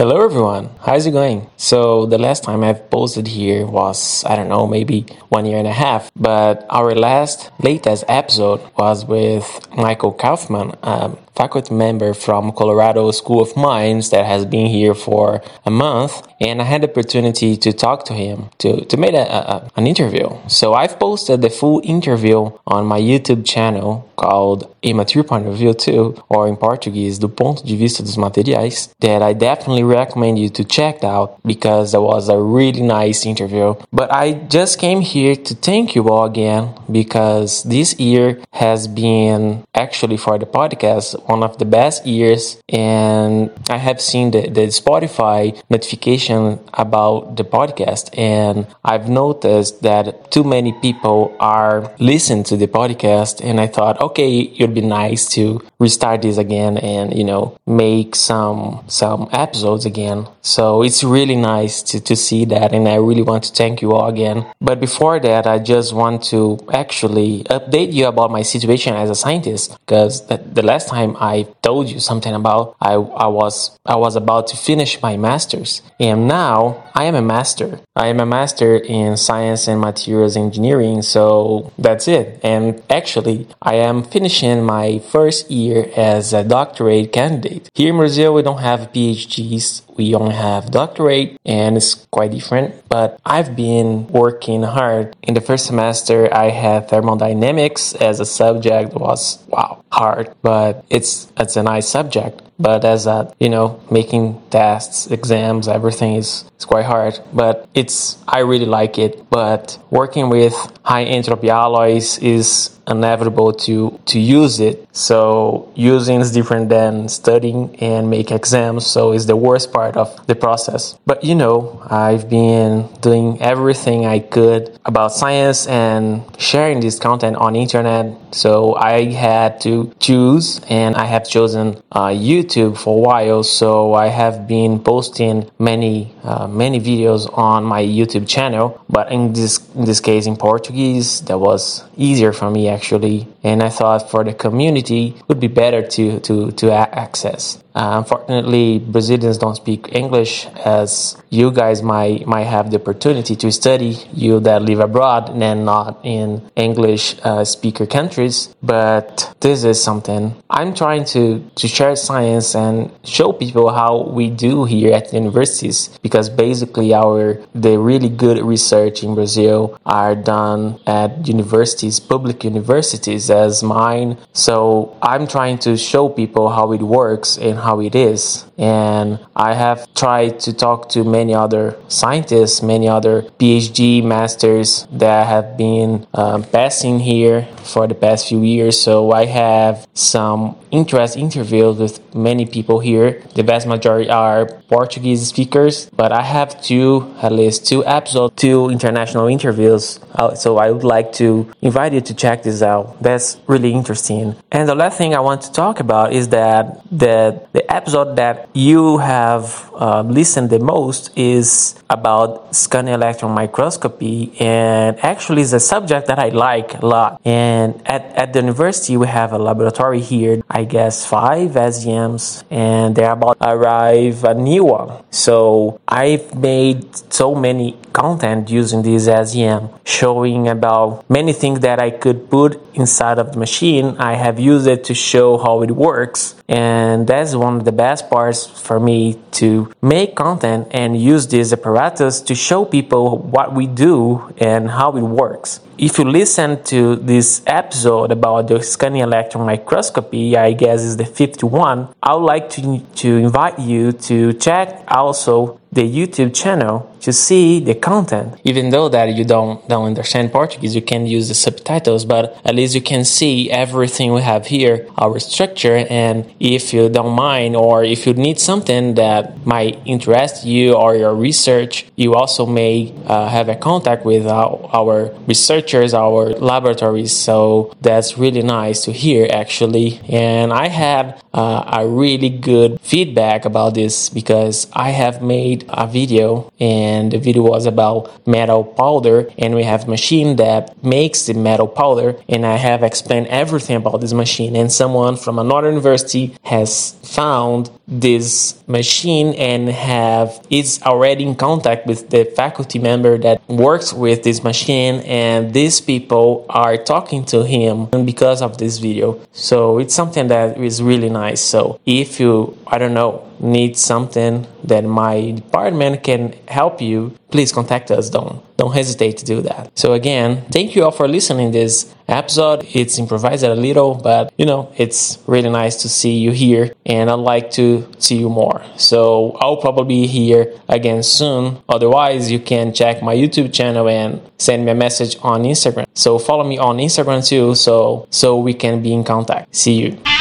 Hello everyone, how's it going? So the last time I've posted here was, I don't know, maybe one year and a half, but our last latest episode was with Michael Kaufman, um, faculty member from Colorado School of Mines that has been here for a month, and I had the opportunity to talk to him to to make a, a, an interview. So I've posted the full interview on my YouTube channel called A Material Point of View too, or in Portuguese, do ponto de vista dos materiais, that I definitely recommend you to check out because that was a really nice interview. But I just came here to thank you all again because this year has been actually for the podcast one of the best years. And I have seen the, the Spotify notification about the podcast. And I've noticed that too many people are listening to the podcast. And I thought okay it would be nice to restart this again and you know make some some episodes again. So it's really nice to, to see that and I really want to thank you all again. But before that I just want to actually update you about my situation as a scientist because the, the last time I told you something about I, I was I was about to finish my masters. And now I am a master. I am a master in science and materials engineering so that's it. And actually I am finishing my first year as a doctorate candidate. Here in Brazil we don't have PhDs we only have doctorate and it's quite different. But i've been working hard. In the first semester i had thermodynamics as a subject. Was wow hard. But it's it's a nice subject. But as a you know making tests exams everything is it's quite hard. But it's i really like it. But working with high entropy alloys is inevitable to to use it. So using is different than studying and make exams so it's the worst part of the process. But you know i've been doing everything i could about science and sharing this content on internet. So i had to choose and i have chosen uh, youtube for a while. So i have been posting many uh, many videos on my youtube channel. But in this in this case in portuguese that was easier for me actually and i thought for the community it would be better to to to access uh, unfortunately, Brazilians don't speak English, as you guys might might have the opportunity to study. You that live abroad and not in English uh, speaker countries. But this is something I'm trying to to share science and show people how we do here at universities. Because basically, our the really good research in Brazil are done at universities, public universities, as mine. So I'm trying to show people how it works and how it is. And I have tried to talk to many other scientists, many other PhD masters that have been um, passing here for the past few years. So I have some interest interviews with many people here. The vast majority are Portuguese speakers, but I have two, at least two episodes, two international interviews. Uh, so I would like to invite you to check this out. That's really interesting. And the last thing I want to talk about is that the the episode that you have uh, listened the most is about scanning electron microscopy, and actually is a subject that I like a lot. And at, at the university, we have a laboratory here, I guess five SEMs, and they're about to arrive a new one. So I've made so many content using this SEM, showing about many things that I could put inside of the machine. I have used it to show how it works, and that's one of the best parts for me to make content and use this apparatus to show people what we do and how it works. If you listen to this episode about the scanning electron microscopy, I guess is the fifth one, I would like to, to invite you to check also the YouTube channel to see the content. Even though that you don't don't understand Portuguese, you can use the subtitles, but at least you can see everything we have here, our structure, and if you don't mind or if you need something that might interest you or your research, you also may uh, have a contact with our, our researchers, our laboratories. So that's really nice to hear actually. And I had uh, a really good feedback about this because I have made a video and and the video was about metal powder and we have machine that makes the metal powder and I have explained everything about this machine and someone from another university has found this machine and have is already in contact with the faculty member that works with this machine and these people are talking to him because of this video. So it's something that is really nice. So if you i don't know need something that my department can help you. Please contact us. Don't don't hesitate to do that. So again thank you all for listening this episode. It's improvised a little but you know it's really nice to see you here and i'd like to see you more. So i'll probably be here again soon. Otherwise you can check my youtube channel and send me a message on instagram. So follow me on instagram too so so we can be in contact. See you